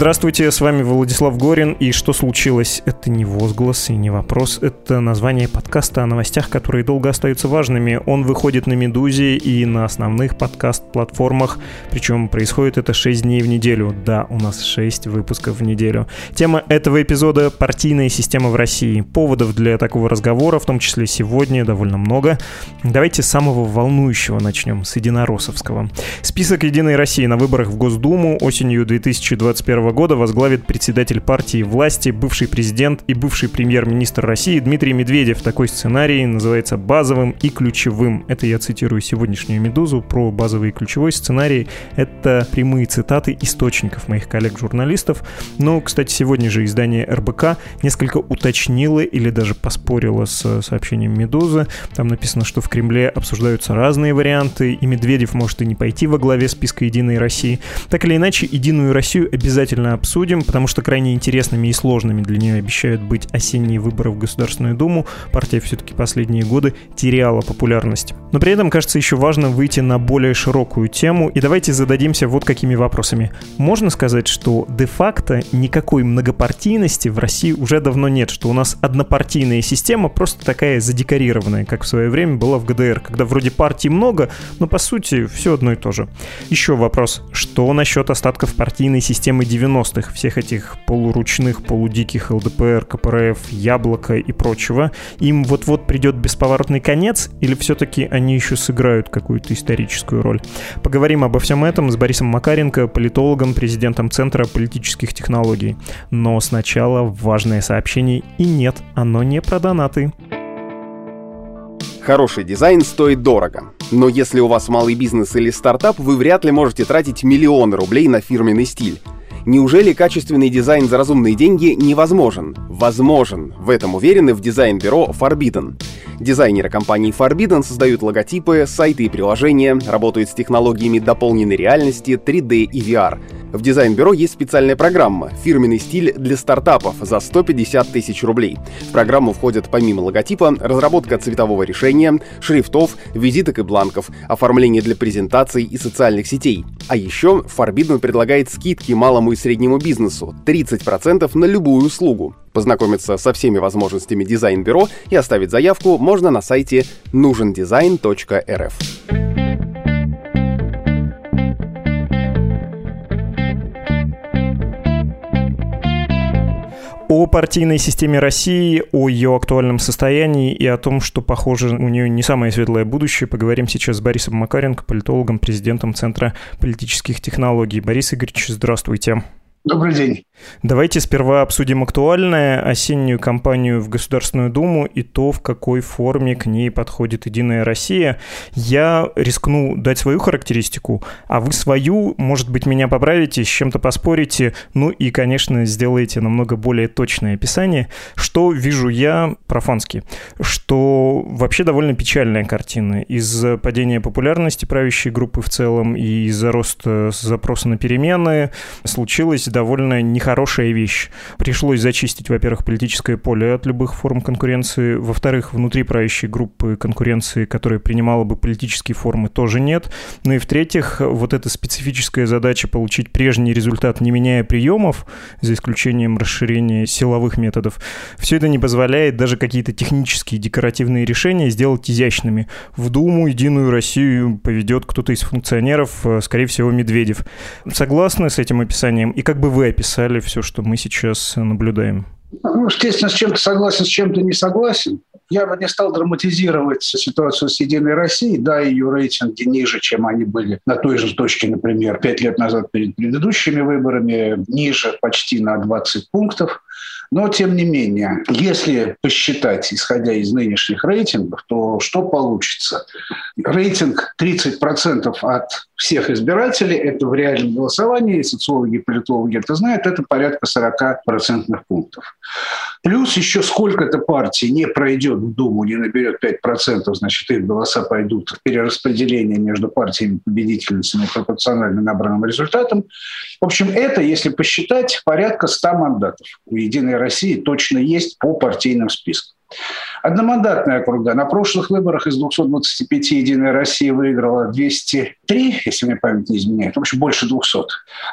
Здравствуйте, с вами Владислав Горин. И что случилось? Это не возглас и не вопрос. Это название подкаста о новостях, которые долго остаются важными. Он выходит на «Медузе» и на основных подкаст-платформах. Причем происходит это 6 дней в неделю. Да, у нас 6 выпусков в неделю. Тема этого эпизода — партийная система в России. Поводов для такого разговора, в том числе сегодня, довольно много. Давайте с самого волнующего начнем, с единороссовского. Список «Единой России» на выборах в Госдуму осенью 2021 года возглавит председатель партии власти, бывший президент и бывший премьер-министр России Дмитрий Медведев. Такой сценарий называется базовым и ключевым. Это я цитирую сегодняшнюю «Медузу» про базовый и ключевой сценарий. Это прямые цитаты источников моих коллег-журналистов. Но, кстати, сегодня же издание РБК несколько уточнило или даже поспорило с сообщением «Медузы». Там написано, что в Кремле обсуждаются разные варианты, и Медведев может и не пойти во главе списка «Единой России». Так или иначе, «Единую Россию» обязательно обязательно обсудим, потому что крайне интересными и сложными для нее обещают быть осенние выборы в Государственную Думу. Партия все-таки последние годы теряла популярность. Но при этом, кажется, еще важно выйти на более широкую тему. И давайте зададимся вот какими вопросами. Можно сказать, что де-факто никакой многопартийности в России уже давно нет, что у нас однопартийная система просто такая задекорированная, как в свое время была в ГДР, когда вроде партий много, но по сути все одно и то же. Еще вопрос, что насчет остатков партийной системы 90 90-х, всех этих полуручных, полудиких ЛДПР, КПРФ, Яблоко и прочего, им вот-вот придет бесповоротный конец, или все-таки они еще сыграют какую-то историческую роль? Поговорим обо всем этом с Борисом Макаренко, политологом, президентом Центра политических технологий. Но сначала важное сообщение, и нет, оно не про донаты. Хороший дизайн стоит дорого. Но если у вас малый бизнес или стартап, вы вряд ли можете тратить миллионы рублей на фирменный стиль. Неужели качественный дизайн за разумные деньги невозможен? Возможен. В этом уверены в дизайн-бюро Forbidden. Дизайнеры компании Forbidden создают логотипы, сайты и приложения, работают с технологиями дополненной реальности, 3D и VR — в дизайн-бюро есть специальная программа «Фирменный стиль для стартапов» за 150 тысяч рублей. В программу входят помимо логотипа разработка цветового решения, шрифтов, визиток и бланков, оформление для презентаций и социальных сетей. А еще Forbidden предлагает скидки малому и среднему бизнесу 30% на любую услугу. Познакомиться со всеми возможностями дизайн-бюро и оставить заявку можно на сайте нужендизайн.рф. о партийной системе России, о ее актуальном состоянии и о том, что, похоже, у нее не самое светлое будущее, поговорим сейчас с Борисом Макаренко, политологом, президентом Центра политических технологий. Борис Игоревич, здравствуйте. Добрый день. Давайте сперва обсудим актуальное, осеннюю кампанию в Государственную Думу и то, в какой форме к ней подходит «Единая Россия». Я рискну дать свою характеристику, а вы свою, может быть, меня поправите, с чем-то поспорите, ну и, конечно, сделаете намного более точное описание. Что вижу я профански? Что вообще довольно печальная картина. Из-за падения популярности правящей группы в целом и из-за роста запроса на перемены случилось довольно нехорошая вещь. Пришлось зачистить, во-первых, политическое поле от любых форм конкуренции, во-вторых, внутри правящей группы конкуренции, которая принимала бы политические формы, тоже нет. Ну и в-третьих, вот эта специфическая задача получить прежний результат, не меняя приемов, за исключением расширения силовых методов, все это не позволяет даже какие-то технические декоративные решения сделать изящными. В Думу, Единую Россию поведет кто-то из функционеров, э, скорее всего, Медведев. Согласны с этим описанием? И как бы вы описали все, что мы сейчас наблюдаем? Ну, естественно, с чем-то согласен, с чем-то не согласен. Я бы не стал драматизировать ситуацию с «Единой Россией». Да, ее рейтинги ниже, чем они были на той же точке, например, пять лет назад перед предыдущими выборами, ниже почти на 20 пунктов. Но, тем не менее, если посчитать, исходя из нынешних рейтингов, то что получится? Рейтинг 30% от всех избирателей, это в реальном голосовании, социологи политологи это знают, это порядка 40 процентных пунктов. Плюс еще сколько-то партий не пройдет в Думу, не наберет 5%, значит, их голоса пойдут в перераспределение между партиями-победительницами пропорционально набранным результатам. В общем, это, если посчитать, порядка 100 мандатов у «Единой России» точно есть по партийным спискам. Одномандатные округа. На прошлых выборах из 225 «Единая Россия» выиграла 203, если мне память не изменяет, в общем, больше 200.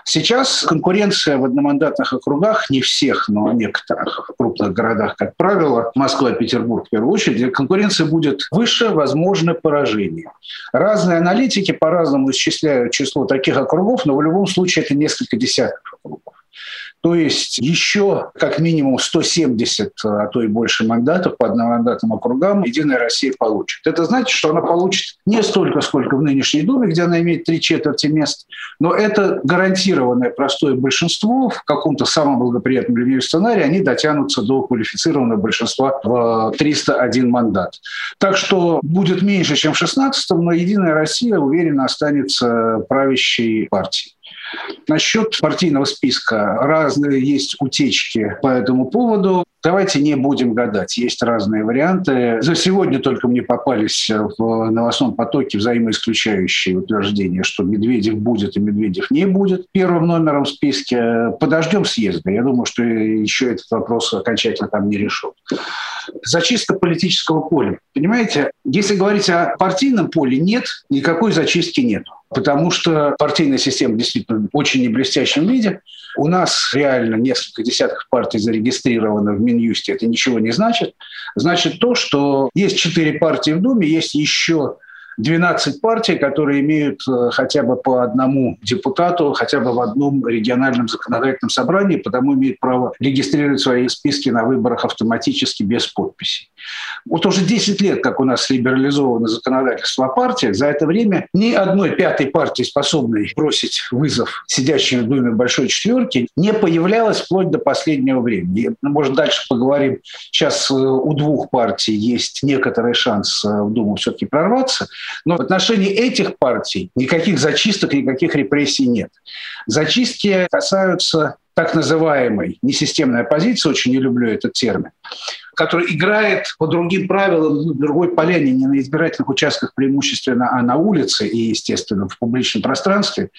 Сейчас конкуренция в одномандатных округах, не всех, но некоторых, крупных городах, как правило, Москва, Петербург в первую очередь, конкуренция будет выше, возможно, поражение. Разные аналитики по-разному исчисляют число таких округов, но в любом случае это несколько десятков округов. То есть еще как минимум 170, а то и больше мандатов по одномандатным округам «Единая Россия» получит. Это значит, что она получит не столько, сколько в нынешней Думе, где она имеет три четверти мест, но это гарантированное простое большинство в каком-то самом благоприятном для нее сценарии, они дотянутся до квалифицированного большинства в 301 мандат. Так что будет меньше, чем в 16 но «Единая Россия» уверенно останется правящей партией. Насчет партийного списка разные есть утечки по этому поводу. Давайте не будем гадать. Есть разные варианты. За сегодня только мне попались в новостном потоке взаимоисключающие утверждения, что Медведев будет и Медведев не будет первым номером в списке. Подождем съезда. Я думаю, что еще этот вопрос окончательно там не решен. Зачистка политического поля. Понимаете, если говорить о партийном поле, нет, никакой зачистки нет потому что партийная система действительно очень неблестящем виде. У нас реально несколько десятков партий зарегистрировано в Минюсте. Это ничего не значит. Значит то, что есть четыре партии в Думе, есть еще 12 партий, которые имеют э, хотя бы по одному депутату, хотя бы в одном региональном законодательном собрании, потому имеют право регистрировать свои списки на выборах автоматически без подписей. Вот уже 10 лет, как у нас либерализовано законодательство о партиях, за это время ни одной пятой партии, способной бросить вызов сидящей в Думе Большой Четверки, не появлялась вплоть до последнего времени. Ну, может, дальше поговорим. Сейчас э, у двух партий есть некоторый шанс э, в Думу все-таки прорваться. Но в отношении этих партий никаких зачисток, никаких репрессий нет. Зачистки касаются так называемой несистемной оппозиции, очень не люблю этот термин, который играет по другим правилам на другой поляне, не на избирательных участках преимущественно, а на улице и, естественно, в публичном пространстве.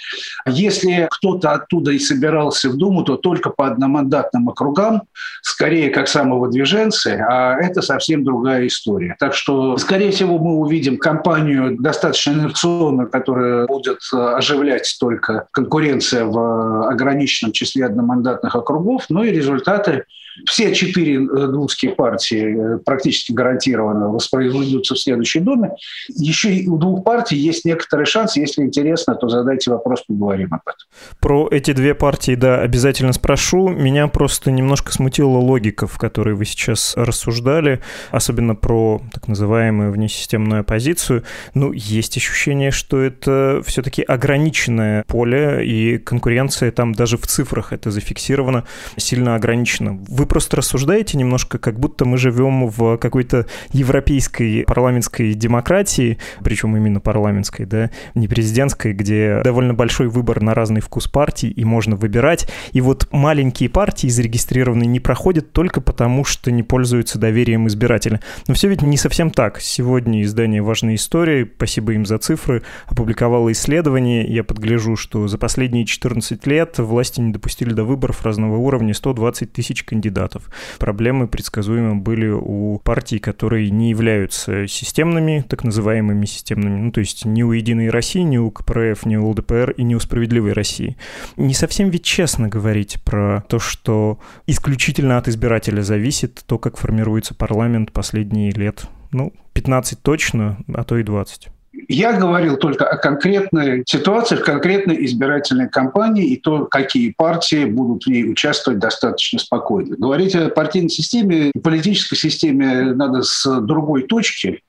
Если кто-то оттуда и собирался в Думу, то только по одномандатным округам, скорее как самовыдвиженцы, а это совсем другая история. Так что, скорее всего, мы увидим кампанию достаточно инерционную, которая будет оживлять только конкуренция в ограниченном числе одномандатных округов, но и результаты все четыре э, русские партии э, практически гарантированно воспроизведутся в следующей Думе. Еще и у двух партий есть некоторый шанс. Если интересно, то задайте вопрос, поговорим об этом. Про эти две партии, да, обязательно спрошу. Меня просто немножко смутила логика, в которой вы сейчас рассуждали, особенно про так называемую внесистемную оппозицию. Ну, есть ощущение, что это все-таки ограниченное поле, и конкуренция там даже в цифрах это зафиксировано сильно ограничена. Вы просто рассуждаете немножко, как будто мы живем в какой-то европейской парламентской демократии, причем именно парламентской, да, не президентской, где довольно большой выбор на разный вкус партий, и можно выбирать. И вот маленькие партии зарегистрированные не проходят только потому, что не пользуются доверием избирателя. Но все ведь не совсем так. Сегодня издание «Важные истории», спасибо им за цифры, опубликовало исследование. Я подгляжу, что за последние 14 лет власти не допустили до выборов разного уровня 120 тысяч кандидатов кандидатов. Проблемы предсказуемо были у партий, которые не являются системными, так называемыми системными, ну то есть ни у «Единой России», ни у КПРФ, ни у ЛДПР и ни у «Справедливой России». Не совсем ведь честно говорить про то, что исключительно от избирателя зависит то, как формируется парламент последние лет, ну, 15 точно, а то и 20. Я говорил только о конкретной ситуации, в конкретной избирательной кампании и то, какие партии будут в ней участвовать достаточно спокойно. Говорить о партийной системе политической системе надо с другой точки.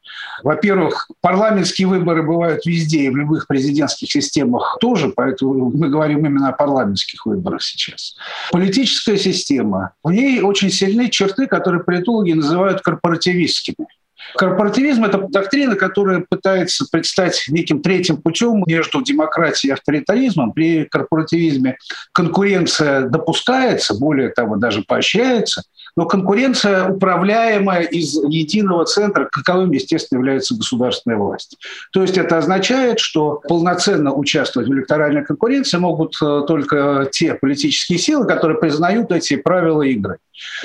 Во-первых, парламентские выборы бывают везде, и в любых президентских системах тоже, поэтому мы говорим именно о парламентских выборах сейчас. Политическая система, в ней очень сильны черты, которые политологи называют корпоративистскими. Корпоративизм – это доктрина, которая пытается предстать неким третьим путем между демократией и авторитаризмом. При корпоративизме конкуренция допускается, более того, даже поощряется – но конкуренция управляемая из единого центра, каковым, естественно, является государственная власть. То есть это означает, что полноценно участвовать в электоральной конкуренции могут э, только те политические силы, которые признают эти правила игры.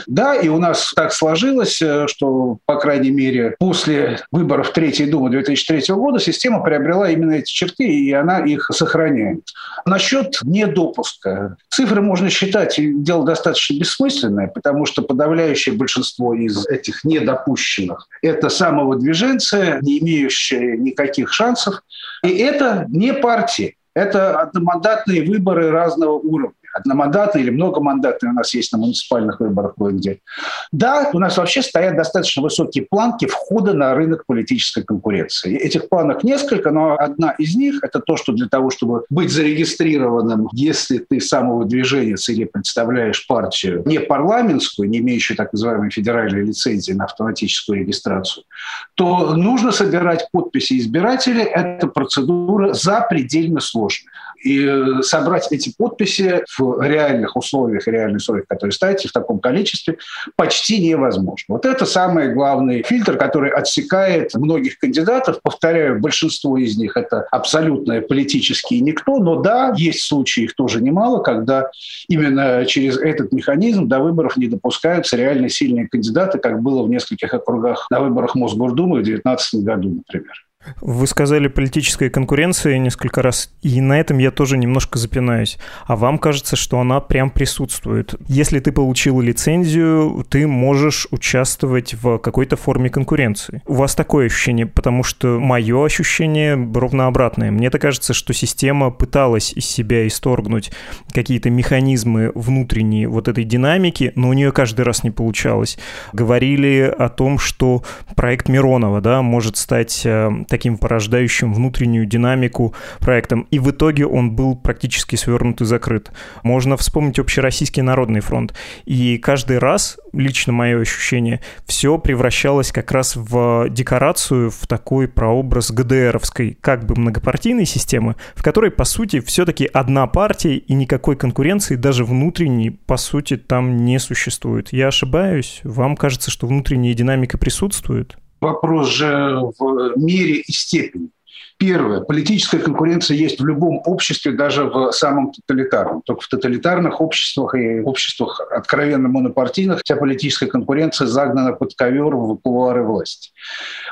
Да, и у нас так сложилось, э, что, по крайней мере, после выборов Третьей Думы 2003 года система приобрела именно эти черты, и она их сохраняет. Насчет недопуска. Цифры можно считать, дело достаточно бессмысленное, потому что подавляющее большинство из этих недопущенных – это самовыдвиженцы, не имеющие никаких шансов. И это не партии, это одномандатные выборы разного уровня одномандатные или многомандатные у нас есть на муниципальных выборах кое-где. Да, у нас вообще стоят достаточно высокие планки входа на рынок политической конкуренции. Этих планок несколько, но одна из них – это то, что для того, чтобы быть зарегистрированным, если ты самовыдвиженец или представляешь партию не парламентскую, не имеющую так называемой федеральной лицензии на автоматическую регистрацию, то нужно собирать подписи избирателей. Эта процедура запредельно сложная. И собрать эти подписи в реальных условиях, реальных условиях, которые ставите в таком количестве, почти невозможно. Вот это самый главный фильтр, который отсекает многих кандидатов. Повторяю, большинство из них это абсолютно политические никто, но да, есть случаи, их тоже немало, когда именно через этот механизм до выборов не допускаются реально сильные кандидаты, как было в нескольких округах на выборах Мосгордумы в 2019 году, например. Вы сказали политическая конкуренция несколько раз, и на этом я тоже немножко запинаюсь. А вам кажется, что она прям присутствует. Если ты получил лицензию, ты можешь участвовать в какой-то форме конкуренции. У вас такое ощущение, потому что мое ощущение ровно обратное. Мне так кажется, что система пыталась из себя исторгнуть какие-то механизмы внутренние вот этой динамики, но у нее каждый раз не получалось. Говорили о том, что проект Миронова да, может стать э, таким порождающим внутреннюю динамику проектом. И в итоге он был практически свернут и закрыт. Можно вспомнить Общероссийский народный фронт. И каждый раз, лично мое ощущение, все превращалось как раз в декорацию, в такой прообраз ГДРовской, как бы многопартийной системы, в которой, по сути, все-таки одна партия и никакой конкуренции, даже внутренней, по сути, там не существует. Я ошибаюсь? Вам кажется, что внутренняя динамика присутствует? Вопрос же в мере и степени. Первое. Политическая конкуренция есть в любом обществе, даже в самом тоталитарном. Только в тоталитарных обществах и обществах откровенно монопартийных вся политическая конкуренция загнана под ковер в кулуары власти.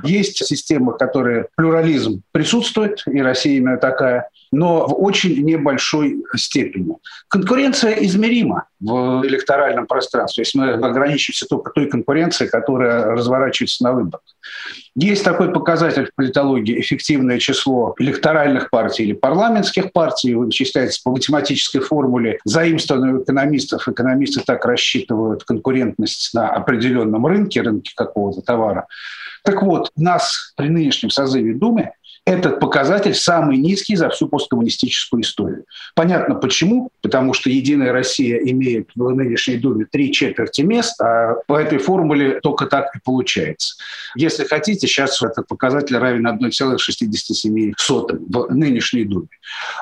Есть системы, которые плюрализм присутствует, и Россия именно такая – но в очень небольшой степени. Конкуренция измерима в электоральном пространстве, если мы ограничимся только той конкуренцией, которая разворачивается на выборах. Есть такой показатель в политологии – эффективное число электоральных партий или парламентских партий, вычисляется по математической формуле, заимствованной экономистов. Экономисты так рассчитывают конкурентность на определенном рынке, рынке какого-то товара. Так вот, нас при нынешнем созыве Думы этот показатель самый низкий за всю посткоммунистическую историю. Понятно почему. Потому что «Единая Россия» имеет в нынешней Думе три четверти мест, а по этой формуле только так и получается. Если хотите, сейчас этот показатель равен 1,67 в нынешней Думе.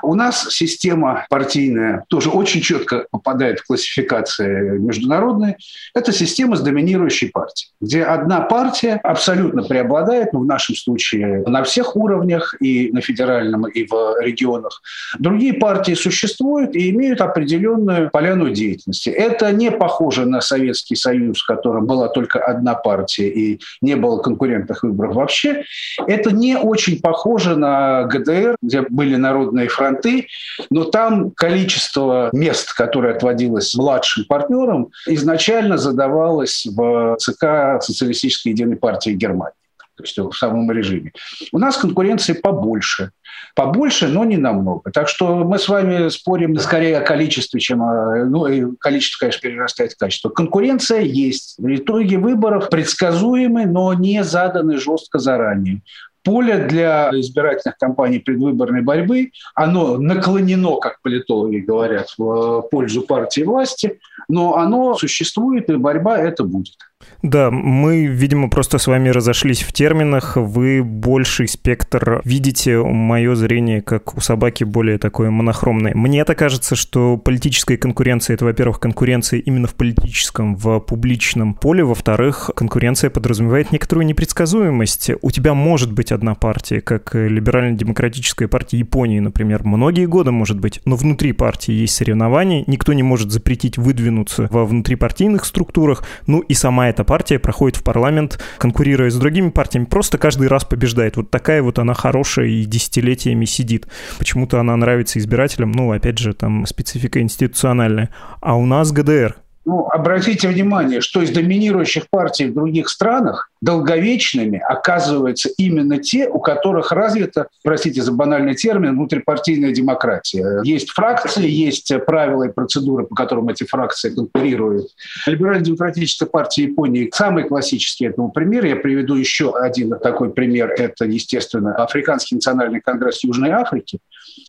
У нас система партийная тоже очень четко попадает в классификации международные. Это система с доминирующей партией, где одна партия абсолютно преобладает, ну, в нашем случае на всех уровнях, уровнях, и на федеральном, и в регионах. Другие партии существуют и имеют определенную поляну деятельности. Это не похоже на Советский Союз, в котором была только одна партия и не было конкурентных выборов вообще. Это не очень похоже на ГДР, где были народные фронты, но там количество мест, которое отводилось младшим партнерам, изначально задавалось в ЦК Социалистической единой партии Германии. То есть в самом режиме. У нас конкуренции побольше. Побольше, но не намного. Так что мы с вами спорим скорее о количестве, чем о... Ну, количество, конечно, перерастает в качество. Конкуренция есть. В итоге выборов предсказуемы, но не заданы жестко заранее поле для избирательных кампаний предвыборной борьбы, оно наклонено, как политологи говорят, в пользу партии власти, но оно существует, и борьба это будет. Да, мы, видимо, просто с вами разошлись в терминах. Вы больший спектр видите, мое зрение, как у собаки, более такое монохромное. Мне это кажется, что политическая конкуренция — это, во-первых, конкуренция именно в политическом, в публичном поле. Во-вторых, конкуренция подразумевает некоторую непредсказуемость. У тебя может быть одна партия, как либерально-демократическая партия Японии, например, многие годы может быть, но внутри партии есть соревнования, никто не может запретить выдвинуться во внутрипартийных структурах, ну и сама эта партия проходит в парламент, конкурируя с другими партиями, просто каждый раз побеждает. Вот такая вот она хорошая и десятилетиями сидит. Почему-то она нравится избирателям, ну, опять же, там специфика институциональная. А у нас ГДР, ну, обратите внимание, что из доминирующих партий в других странах долговечными оказываются именно те, у которых развита, простите за банальный термин, внутрипартийная демократия. Есть фракции, есть правила и процедуры, по которым эти фракции конкурируют. Либерально-демократическая партия Японии самый классический этому пример. Я приведу еще один такой пример. Это, естественно, Африканский национальный конгресс Южной Африки.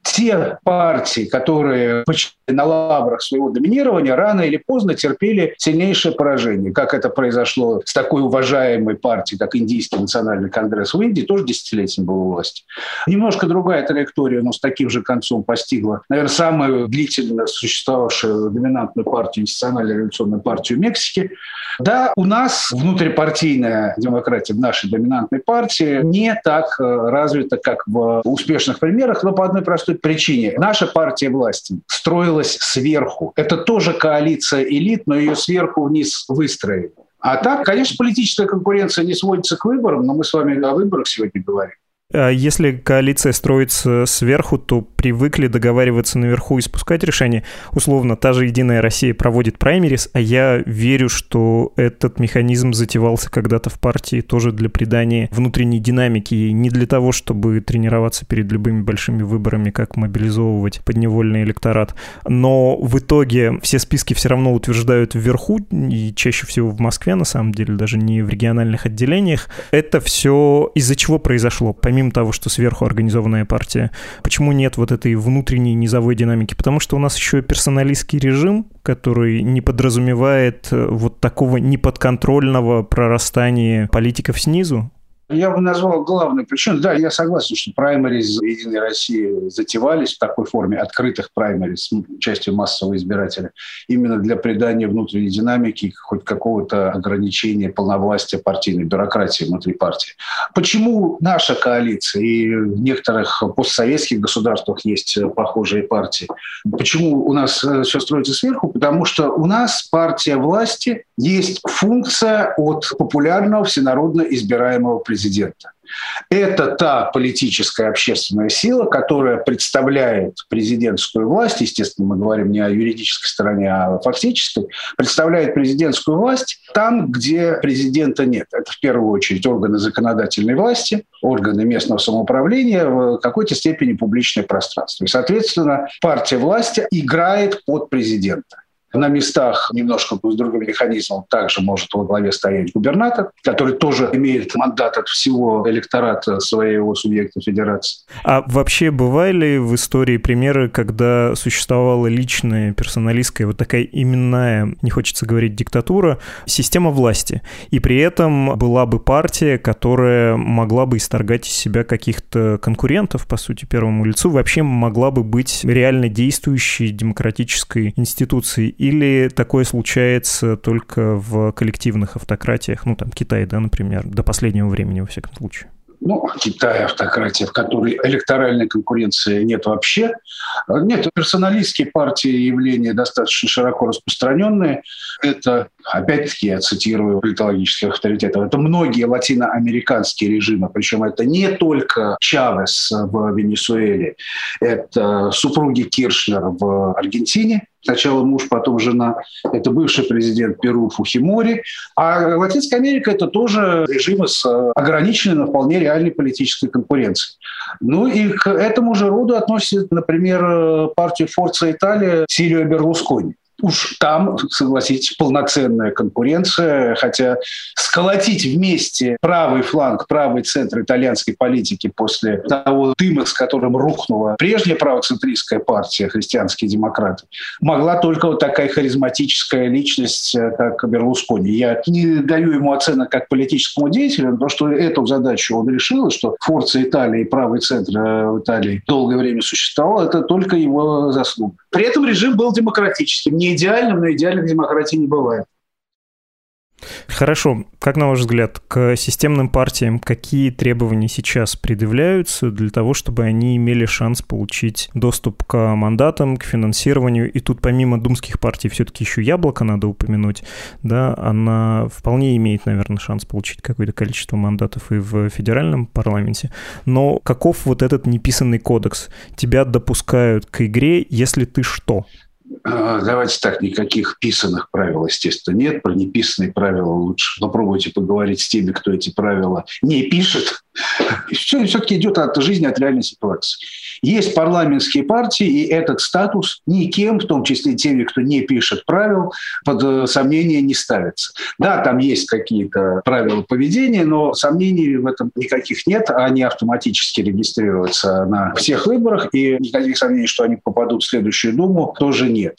Те партии, которые на лаврах своего доминирования, рано или поздно терпели сильнейшее поражение. Как это произошло с такой уважаемой партией, как Индийский национальный конгресс в Индии, тоже десятилетием был у власти. Немножко другая траектория, но с таким же концом постигла, наверное, самую длительно существовавшую доминантную партию, национальную революционную партию Мексики. Да, у нас внутрипартийная демократия в нашей доминантной партии не так э, развита, как в успешных примерах, но по одной простой причине. Наша партия власти строилась сверху. Это тоже коалиция элит, но ее сверху вниз выстроили. А так, конечно, политическая конкуренция не сводится к выборам, но мы с вами о выборах сегодня говорим. А если коалиция строится сверху, то привыкли договариваться наверху и спускать решения. Условно, та же «Единая Россия» проводит праймерис, а я верю, что этот механизм затевался когда-то в партии тоже для придания внутренней динамики, и не для того, чтобы тренироваться перед любыми большими выборами, как мобилизовывать подневольный электорат. Но в итоге все списки все равно утверждают вверху, и чаще всего в Москве, на самом деле, даже не в региональных отделениях. Это все из-за чего произошло? Помимо помимо того, что сверху организованная партия, почему нет вот этой внутренней низовой динамики? Потому что у нас еще персоналистский режим, который не подразумевает э, вот такого неподконтрольного прорастания политиков снизу, я бы назвал главной причиной. Да, я согласен, что праймериз Единой России затевались в такой форме, открытых праймериз с участием массового избирателя, именно для придания внутренней динамики, хоть какого-то ограничения полновластия партийной бюрократии внутри партии. Почему наша коалиция и в некоторых постсоветских государствах есть похожие партии? Почему у нас э, все строится сверху? Потому что у нас партия власти есть функция от популярного всенародно избираемого президента президента. Это та политическая общественная сила, которая представляет президентскую власть, естественно, мы говорим не о юридической стороне, а о фактической, представляет президентскую власть там, где президента нет. Это в первую очередь органы законодательной власти, органы местного самоуправления, в какой-то степени публичное пространство. И, соответственно, партия власти играет под президента. На местах немножко с другим механизмом также может во главе стоять губернатор, который тоже имеет мандат от всего электората своего субъекта федерации. А вообще бывали в истории примеры, когда существовала личная, персоналистская, вот такая именная, не хочется говорить диктатура, система власти, и при этом была бы партия, которая могла бы исторгать из себя каких-то конкурентов, по сути, первому лицу, вообще могла бы быть реально действующей демократической институцией или такое случается только в коллективных автократиях, ну, там, Китай, да, например, до последнего времени, во всяком случае? ну, Китай автократия, в которой электоральной конкуренции нет вообще. Нет, персоналистские партии явления достаточно широко распространенные. Это опять-таки я цитирую политологических авторитетов, это многие латиноамериканские режимы, причем это не только Чавес в Венесуэле, это супруги Киршнер в Аргентине, Сначала муж, потом жена. Это бывший президент Перу Фухимори. А Латинская Америка – это тоже режимы с ограниченной, но вполне реальной политической конкуренцией. Ну и к этому же роду относится, например, партия Форца Италия Сильвио Берлускони уж там, согласитесь, полноценная конкуренция, хотя сколотить вместе правый фланг, правый центр итальянской политики после того дыма, с которым рухнула прежняя правоцентристская партия, христианские демократы, могла только вот такая харизматическая личность, э, как Берлускони. Я не даю ему оценок как политическому деятелю, но что эту задачу он решил, что Форца Италии правый центр э, в Италии долгое время существовал, это только его заслуга. При этом режим был демократическим, не идеальным, но идеальных демократий не бывает. Хорошо. Как, на ваш взгляд, к системным партиям какие требования сейчас предъявляются для того, чтобы они имели шанс получить доступ к мандатам, к финансированию? И тут помимо думских партий все-таки еще яблоко надо упомянуть. Да, она вполне имеет, наверное, шанс получить какое-то количество мандатов и в федеральном парламенте. Но каков вот этот неписанный кодекс? Тебя допускают к игре, если ты что? А, давайте так, никаких писанных правил, естественно, нет. Про неписанные правила лучше попробуйте поговорить с теми, кто эти правила не пишет. Все все-таки идет от жизни, от реальной ситуации. Есть парламентские партии, и этот статус никем, в том числе теми, кто не пишет правил, под э, сомнение не ставится. Да, там есть какие-то правила поведения, но сомнений в этом никаких нет. Они автоматически регистрируются на всех выборах, и никаких сомнений, что они попадут в следующую Думу, тоже нет.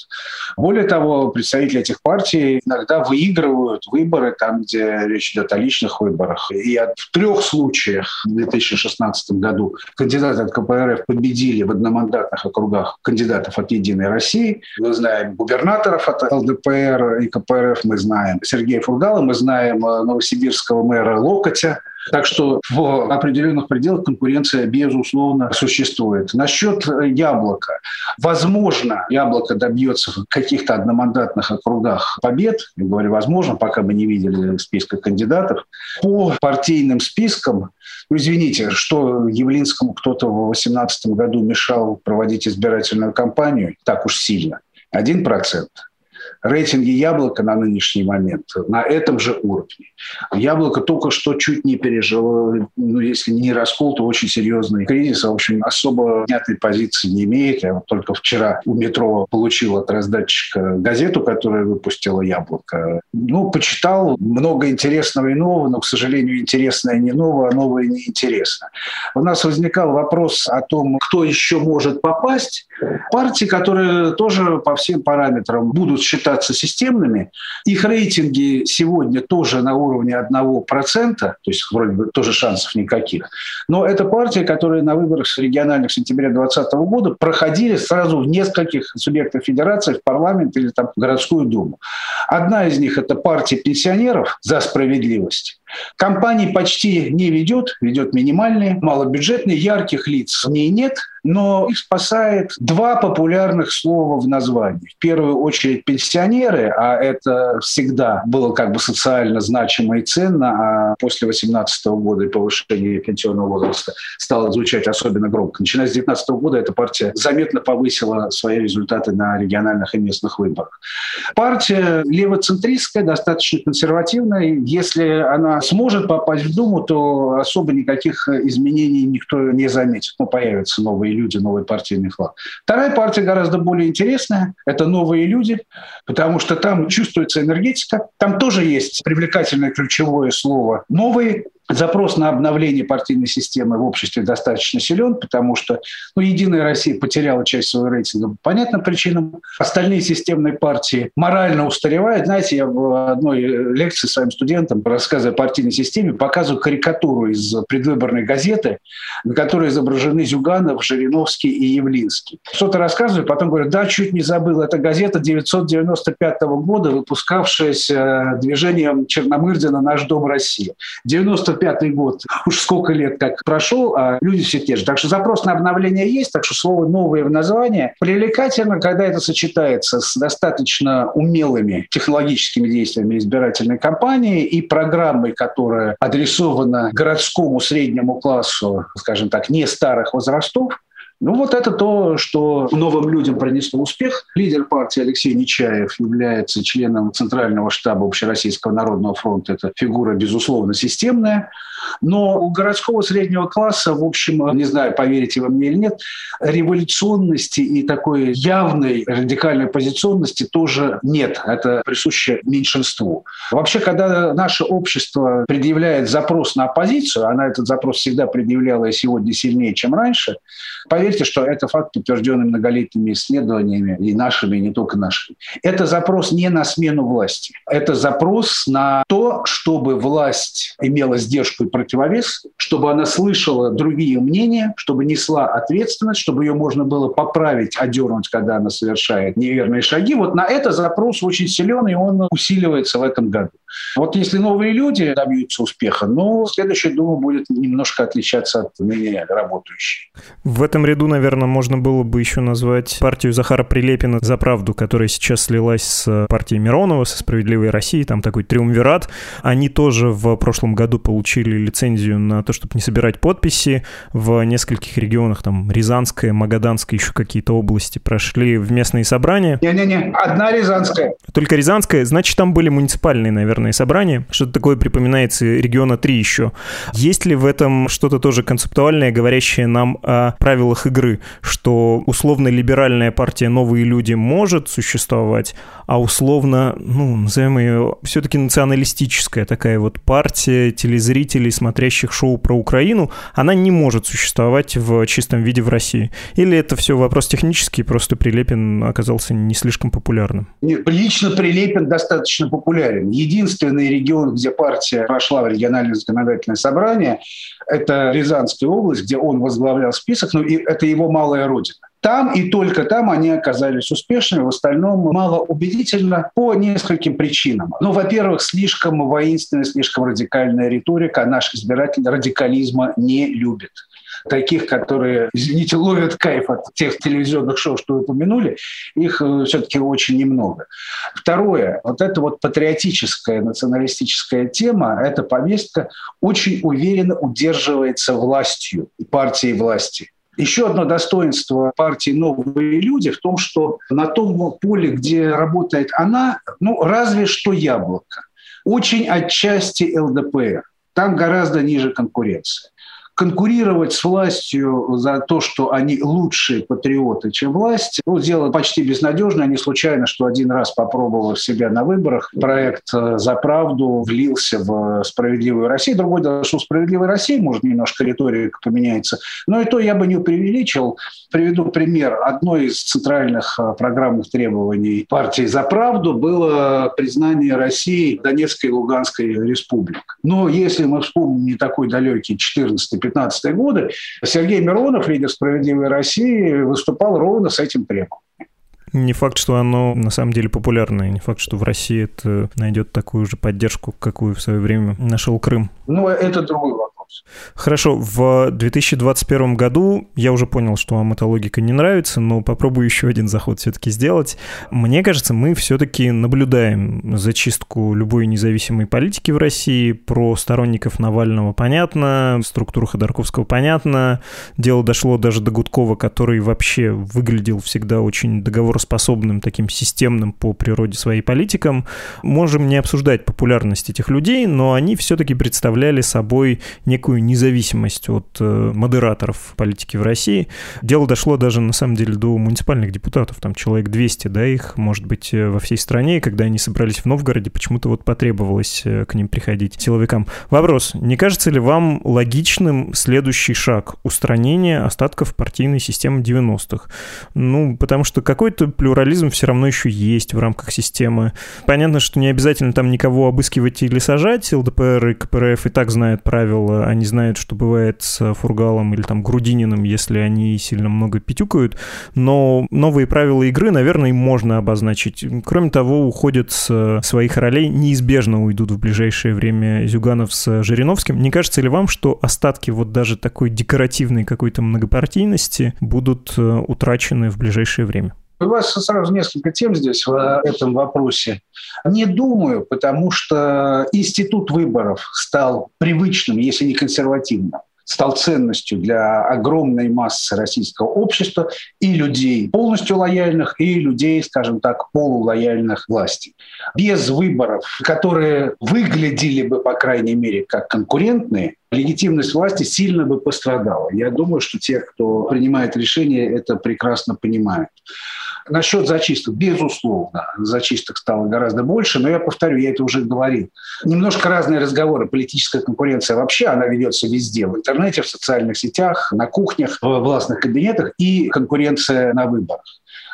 Более того, представители этих партий иногда выигрывают выборы там, где речь идет о личных выборах. И в трех случаях в 2016 году кандидаты от КПРФ победили победили в одномандатных округах кандидатов от «Единой России». Мы знаем губернаторов от ЛДПР и КПРФ, мы знаем Сергея Фургала, мы знаем э, новосибирского мэра Локотя, так что в определенных пределах конкуренция, безусловно, существует. Насчет яблока. Возможно, яблоко добьется в каких-то одномандатных округах побед. Я говорю, возможно, пока мы не видели списка кандидатов. По партийным спискам, ну, извините, что Явлинскому кто-то в 2018 году мешал проводить избирательную кампанию так уж сильно. Один процент рейтинги яблока на нынешний момент на этом же уровне. Яблоко только что чуть не пережило, ну, если не раскол, то очень серьезный кризис. А, в общем, особо снятной позиции не имеет. Я вот только вчера у метро получил от раздатчика газету, которая выпустила яблоко. Ну, почитал много интересного и нового, но, к сожалению, интересное не новое, а новое не интересно. У нас возникал вопрос о том, кто еще может попасть. Партии, которые тоже по всем параметрам будут считаться системными. Их рейтинги сегодня тоже на уровне 1%, то есть вроде бы тоже шансов никаких. Но это партия, которые на выборах региональных в сентябре 2020 года проходили сразу в нескольких субъектах федерации, в парламент или там городскую думу. Одна из них – это партия пенсионеров за справедливость. Компаний почти не ведет, ведет минимальные, малобюджетные, ярких лиц в ней нет, но их спасает два популярных слова в названии. В первую очередь пенсионеры, а это всегда было как бы социально значимо и ценно, а после 2018 года и повышения пенсионного возраста стало звучать особенно громко. Начиная с 2019 года эта партия заметно повысила свои результаты на региональных и местных выборах. Партия левоцентристская, достаточно консервативная. Если она сможет попасть в Думу, то особо никаких изменений никто не заметит. Ну, появятся новые люди, новый партийный флаг. Вторая партия гораздо более интересная. Это новые люди, потому что там чувствуется энергетика. Там тоже есть привлекательное ключевое слово «новые». Запрос на обновление партийной системы в обществе достаточно силен, потому что ну, «Единая Россия» потеряла часть своего рейтинга по понятным причинам. Остальные системные партии морально устаревают. Знаете, я в одной лекции своим студентам, рассказывая о партийной системе, показываю карикатуру из предвыборной газеты, на которой изображены Зюганов, Жириновский и Явлинский. Что-то рассказываю, потом говорю, да, чуть не забыл, это газета 995 года, выпускавшаяся движением Черномырдина «Наш дом Россия». 95 95-й год, уж сколько лет как прошел, а люди все те же. Так что запрос на обновление есть, так что слово «новое» в названии привлекательно, когда это сочетается с достаточно умелыми технологическими действиями избирательной кампании и программой, которая адресована городскому среднему классу, скажем так, не старых возрастов, ну вот это то, что новым людям принесло успех. Лидер партии Алексей Нечаев является членом Центрального штаба Общероссийского народного фронта. Это фигура, безусловно, системная. Но у городского среднего класса, в общем, не знаю, поверите вы мне или нет, революционности и такой явной радикальной позиционности тоже нет. Это присуще меньшинству. Вообще, когда наше общество предъявляет запрос на оппозицию, она этот запрос всегда предъявляла и сегодня сильнее, чем раньше, поверьте, что это факт, подтвержденный многолетними исследованиями, и нашими, и не только нашими. Это запрос не на смену власти. Это запрос на то, чтобы власть имела сдержку и противовес, чтобы она слышала другие мнения, чтобы несла ответственность, чтобы ее можно было поправить, одернуть, когда она совершает неверные шаги. Вот на это запрос очень силен, и он усиливается в этом году. Вот если новые люди добьются успеха, ну, следующая Дума будет немножко отличаться от ныне работающей. В этом ряду, наверное, можно было бы еще назвать партию Захара Прилепина «За правду», которая сейчас слилась с партией Миронова, со «Справедливой Россией», там такой триумвират. Они тоже в прошлом году получили лицензию на то, чтобы не собирать подписи. В нескольких регионах, там Рязанская, Магаданская, еще какие-то области прошли в местные собрания. Не-не-не, одна Рязанская. Только Рязанская, значит, там были муниципальные, наверное, собрания. Что-то такое припоминается региона 3 еще. Есть ли в этом что-то тоже концептуальное, говорящее нам о правилах игры, что условно-либеральная партия «Новые люди» может существовать, а условно, ну, назовем ее все-таки националистическая такая вот партия телезрителей, смотрящих шоу про Украину, она не может существовать в чистом виде в России? Или это все вопрос технический, просто Прилепин оказался не слишком популярным? Нет, лично Прилепин достаточно популярен. Единственный регион, где партия прошла в региональное законодательное собрание, это Рязанская область, где он возглавлял список, ну и это его малая родина. Там и только там они оказались успешными, в остальном малоубедительно по нескольким причинам. Ну, во-первых, слишком воинственная, слишком радикальная риторика, а наш избиратель радикализма не любит таких, которые, извините, ловят кайф от тех телевизионных шоу, что упомянули, их э, все-таки очень немного. Второе, вот эта вот патриотическая, националистическая тема, эта повестка очень уверенно удерживается властью и партией власти. Еще одно достоинство партии «Новые люди» в том, что на том поле, где работает она, ну, разве что яблоко. Очень отчасти ЛДПР. Там гораздо ниже конкуренция конкурировать с властью за то, что они лучшие патриоты, чем власть, ну, дело почти безнадежное. Не случайно, что один раз попробовав себя на выборах, проект э, «За правду» влился в «Справедливую Россию». Другой дело, что «Справедливая Россия» может немножко риторика поменяется. Но и то я бы не преувеличил. Приведу пример. Одно из центральных э, программных требований партии «За правду» было признание России Донецкой и Луганской республик. Но если мы вспомним не такой далекий 14 15 годы, Сергей Миронов, лидер «Справедливой России», выступал ровно с этим требованием. Не факт, что оно на самом деле популярное, не факт, что в России это найдет такую же поддержку, какую в свое время нашел Крым. Ну, это другой вопрос вопрос. Хорошо, в 2021 году я уже понял, что вам эта логика не нравится, но попробую еще один заход все-таки сделать. Мне кажется, мы все-таки наблюдаем зачистку любой независимой политики в России. Про сторонников Навального понятно, структуру Ходорковского понятно. Дело дошло даже до Гудкова, который вообще выглядел всегда очень договороспособным, таким системным по природе своей политикам. Можем не обсуждать популярность этих людей, но они все-таки представляли собой некую некую независимость от э, модераторов политики в России. Дело дошло даже, на самом деле, до муниципальных депутатов, там человек 200, да, их, может быть, э, во всей стране, и когда они собрались в Новгороде, почему-то вот потребовалось э, к ним приходить силовикам. Вопрос, не кажется ли вам логичным следующий шаг устранения остатков партийной системы 90-х? Ну, потому что какой-то плюрализм все равно еще есть в рамках системы. Понятно, что не обязательно там никого обыскивать или сажать, ЛДПР и КПРФ и так знают правила они знают, что бывает с Фургалом или там Грудининым, если они сильно много пятюкают, но новые правила игры, наверное, им можно обозначить. Кроме того, уходят с своих ролей, неизбежно уйдут в ближайшее время Зюганов с Жириновским. Не кажется ли вам, что остатки вот даже такой декоративной какой-то многопартийности будут э, утрачены в ближайшее время? У вас сразу несколько тем здесь в этом вопросе. Не думаю, потому что институт выборов стал привычным, если не консервативным стал ценностью для огромной массы российского общества и людей полностью лояльных, и людей, скажем так, полулояльных власти. Без выборов, которые выглядели бы, по крайней мере, как конкурентные, легитимность власти сильно бы пострадала. Я думаю, что те, кто принимает решения, это прекрасно понимают. Насчет зачисток, безусловно, зачисток стало гораздо больше, но я повторю, я это уже говорил. Немножко разные разговоры. Политическая конкуренция вообще, она ведется везде. В интернете, в социальных сетях, на кухнях, в властных кабинетах и конкуренция на выборах.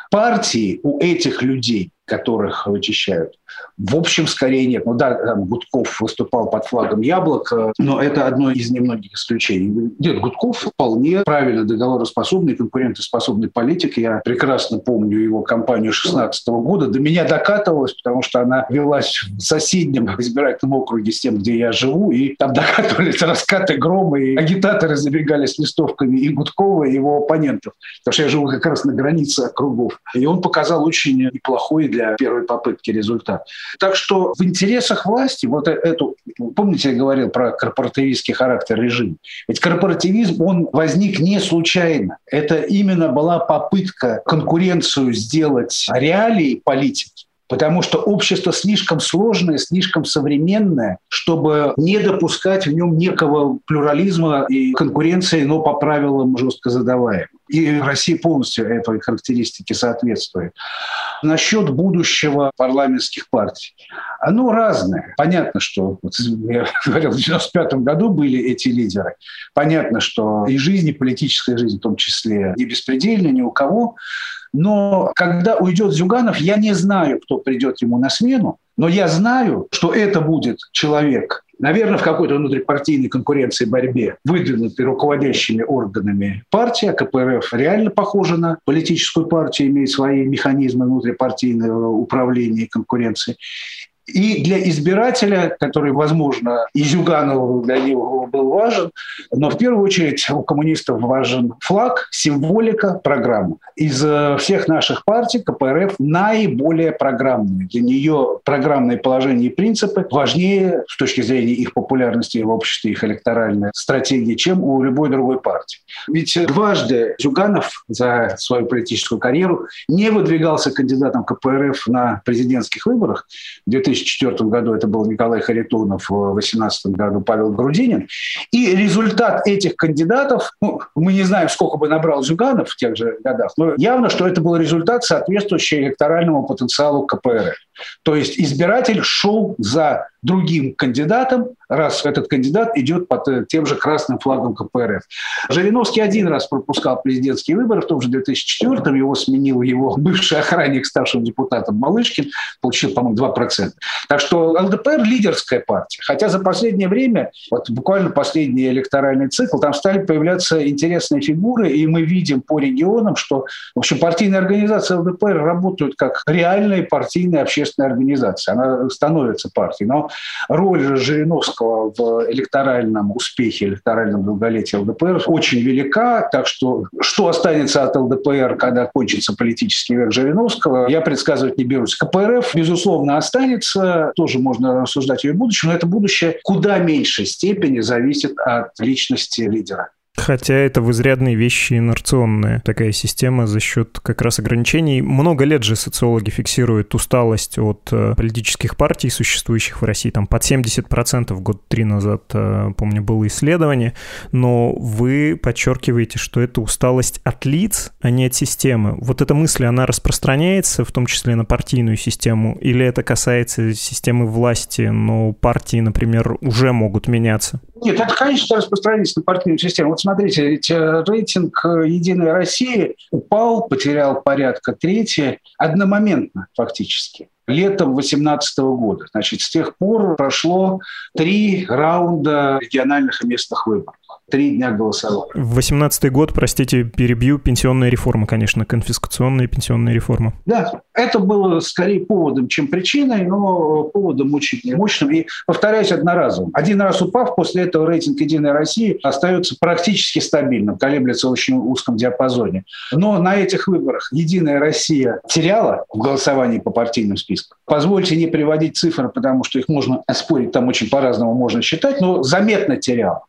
Партии у этих людей которых вычищают. В общем, скорее нет. Ну да, там Гудков выступал под флагом яблок, но это одно из немногих исключений. Нет, Гудков вполне правильно договороспособный, конкурентоспособный политик. Я прекрасно помню его кампанию 16 года. До меня докатывалось, потому что она велась в соседнем избирательном округе с тем, где я живу, и там докатывались раскаты грома, и агитаторы забегали с листовками и Гудкова, и его оппонентов. Потому что я живу как раз на границе округов. И он показал очень неплохой для для первой попытки результат. Так что в интересах власти вот э, эту, помните, я говорил про корпоративистский характер режима. Ведь корпоративизм, он возник не случайно. Это именно была попытка конкуренцию сделать реалией политики потому что общество слишком сложное, слишком современное, чтобы не допускать в нем некого плюрализма и конкуренции, но по правилам жестко задаваемых. И Россия полностью этой характеристике соответствует. Насчет будущего парламентских партий. Оно разное. Понятно, что, вот я говорил, в 95 году были эти лидеры. Понятно, что и жизнь, и политическая жизнь в том числе не беспредельна ни у кого. Но когда уйдет Зюганов, я не знаю, кто придет ему на смену, но я знаю, что это будет человек, наверное, в какой-то внутрипартийной конкуренции борьбе, выдвинутый руководящими органами партии, а КПРФ реально похожа на политическую партию, имеет свои механизмы внутрипартийного управления и конкуренции. И для избирателя, который, возможно, и Зюганову для него был важен, но в первую очередь у коммунистов важен флаг, символика, программа. Из э, всех наших партий КПРФ наиболее программные. Для нее программные положения и принципы важнее с точки зрения их популярности в обществе, их электоральной стратегии, чем у любой другой партии. Ведь дважды Зюганов за свою политическую карьеру не выдвигался кандидатом КПРФ на президентских выборах в 2000 2004 году это был Николай Харитонов, в 2018 году Павел Грудинин. И результат этих кандидатов, ну, мы не знаем, сколько бы набрал Зюганов в тех же годах, но явно, что это был результат, соответствующий электоральному потенциалу КПРФ. То есть избиратель шел за другим кандидатом, раз этот кандидат идет под э, тем же красным флагом КПРФ. Жириновский один раз пропускал президентские выборы, в том же 2004-м его сменил его бывший охранник старшим депутатом Малышкин, получил, по-моему, 2%. Так что ЛДПР – лидерская партия. Хотя за последнее время, вот буквально последний электоральный цикл, там стали появляться интересные фигуры, и мы видим по регионам, что, в общем, партийные организации ЛДПР работают как реальные партийные общественные организации. Она становится партией. Но роль Жириновского в электоральном успехе, электоральном долголетии ЛДПР очень велика, так что что останется от ЛДПР, когда кончится политический век Жириновского, я предсказывать не берусь. КПРФ, безусловно, останется, тоже можно рассуждать о ее будущем, но это будущее куда меньшей степени зависит от личности лидера. Хотя это в изрядной вещи инерционная такая система за счет как раз ограничений. Много лет же социологи фиксируют усталость от э, политических партий, существующих в России. Там под 70% год три назад, э, помню, было исследование. Но вы подчеркиваете, что это усталость от лиц, а не от системы. Вот эта мысль, она распространяется в том числе на партийную систему? Или это касается системы власти, но партии, например, уже могут меняться? Нет, это, конечно, распространится на партийную систему. Вот смотрите, э, рейтинг э, «Единой России» упал, потерял порядка трети одномоментно фактически. Летом 2018 года. Значит, с тех пор прошло три раунда региональных и местных выборов три дня голосовали. В 18 год, простите, перебью, пенсионная реформа, конечно, конфискационная пенсионная реформа. Да, это было скорее поводом, чем причиной, но поводом очень мощным. И, повторяюсь, одноразовым. Один раз упав, после этого рейтинг «Единой России» остается практически стабильным, колеблется в очень узком диапазоне. Но на этих выборах «Единая Россия» теряла в голосовании по партийным спискам. Позвольте не приводить цифры, потому что их можно спорить, там очень по-разному можно считать, но заметно теряла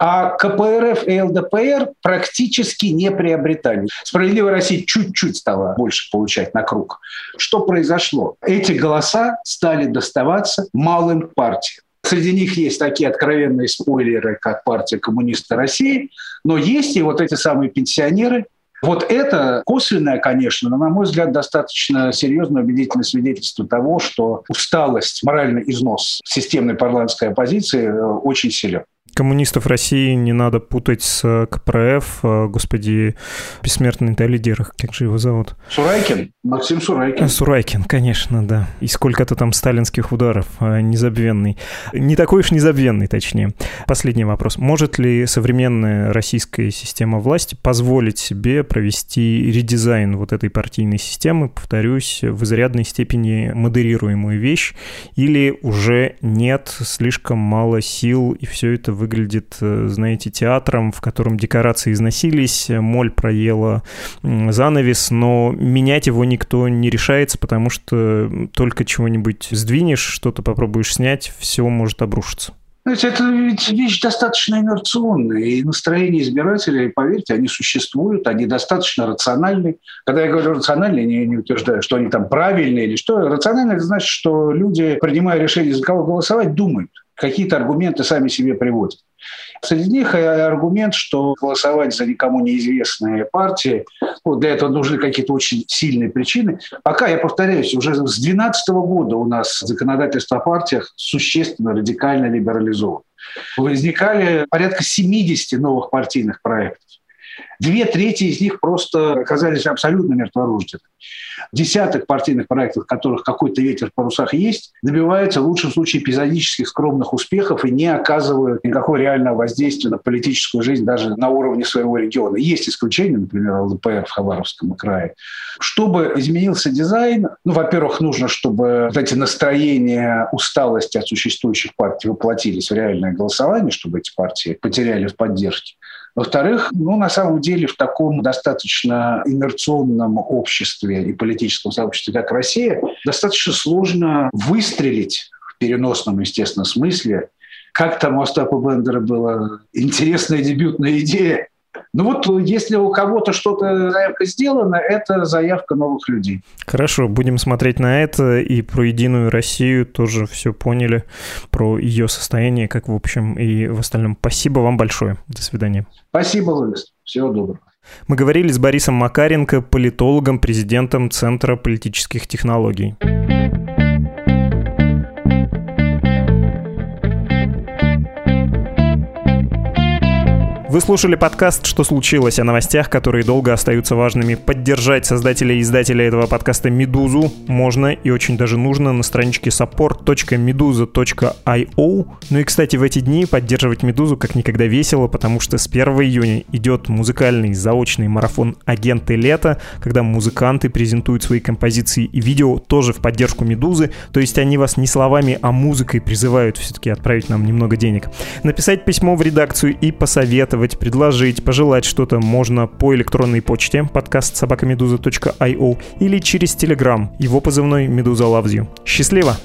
а КПРФ и ЛДПР практически не приобретали. Справедливая Россия чуть-чуть стала больше получать на круг. Что произошло? Эти голоса стали доставаться малым партиям. Среди них есть такие откровенные спойлеры, как партия коммуниста России, но есть и вот эти самые пенсионеры, вот это косвенное, конечно, но, на мой взгляд, достаточно серьезное убедительное свидетельство того, что усталость, моральный износ системной парламентской оппозиции э, очень силен. Коммунистов России не надо путать с э, КПРФ, э, господи, бессмертный да, лидер, как же его зовут? Сурайкин, Максим Сурайкин. Сурайкин, конечно, да. И сколько-то там сталинских ударов, э, незабвенный. Не такой уж незабвенный, точнее. Последний вопрос. Может ли современная российская система власти позволить себе провести редизайн вот этой партийной системы, повторюсь, в изрядной степени модерируемую вещь, или уже нет, слишком мало сил, и все это выглядит, э, знаете, театром, в котором декорации износились, моль проела занавес, но менять его никто не решается, потому что только чего-нибудь сдвинешь, что-то попробуешь снять, все может обрушиться. Знаете, это ведь вещь достаточно инерционная, и настроения избирателей, поверьте, они существуют, они достаточно рациональны. Когда я говорю рациональные, не, не утверждаю, что они там правильные или что. Рационально это значит, что люди, принимая решение, за кого голосовать, думают какие-то аргументы сами себе приводят. Среди них аргумент, что голосовать за никому неизвестные партии, ну, для этого нужны какие-то очень сильные причины. Пока, я повторяюсь, уже с 2012 года у нас законодательство о партиях существенно радикально либерализовано. Возникали порядка 70 новых партийных проектов. Две трети из них просто оказались абсолютно мертворождены. Десяток партийных проектов, в которых какой-то ветер в парусах есть, добиваются в лучшем случае эпизодических скромных успехов и не оказывают никакого реального воздействия на политическую жизнь даже на уровне своего региона. Есть исключения, например, ЛДПР в Хабаровском крае. Чтобы изменился дизайн, ну, во-первых, нужно, чтобы вот эти настроения усталости от существующих партий воплотились в реальное голосование, чтобы эти партии потеряли в поддержке. Во-вторых, ну, на самом деле в таком достаточно инерционном обществе и политическом сообществе, как Россия, достаточно сложно выстрелить в переносном, естественно, смысле. Как там у Остапа Бендера была интересная дебютная идея ну вот если у кого-то что-то заявка сделана, это заявка новых людей. Хорошо, будем смотреть на это и про Единую Россию тоже все поняли, про ее состояние, как в общем и в остальном. Спасибо вам большое. До свидания. Спасибо, Луис. Всего доброго. Мы говорили с Борисом Макаренко, политологом, президентом Центра политических технологий. Вы слушали подкаст «Что случилось?» о новостях, которые долго остаются важными. Поддержать создателя и издателя этого подкаста «Медузу» можно и очень даже нужно на страничке support.meduza.io. Ну и, кстати, в эти дни поддерживать «Медузу» как никогда весело, потому что с 1 июня идет музыкальный заочный марафон «Агенты лета», когда музыканты презентуют свои композиции и видео тоже в поддержку «Медузы», то есть они вас не словами, а музыкой призывают все-таки отправить нам немного денег. Написать письмо в редакцию и посоветовать посоветовать, предложить, пожелать что-то можно по электронной почте подкаст собакамедуза.io или через Telegram. Его позывной «Медуза Loves You». Счастливо!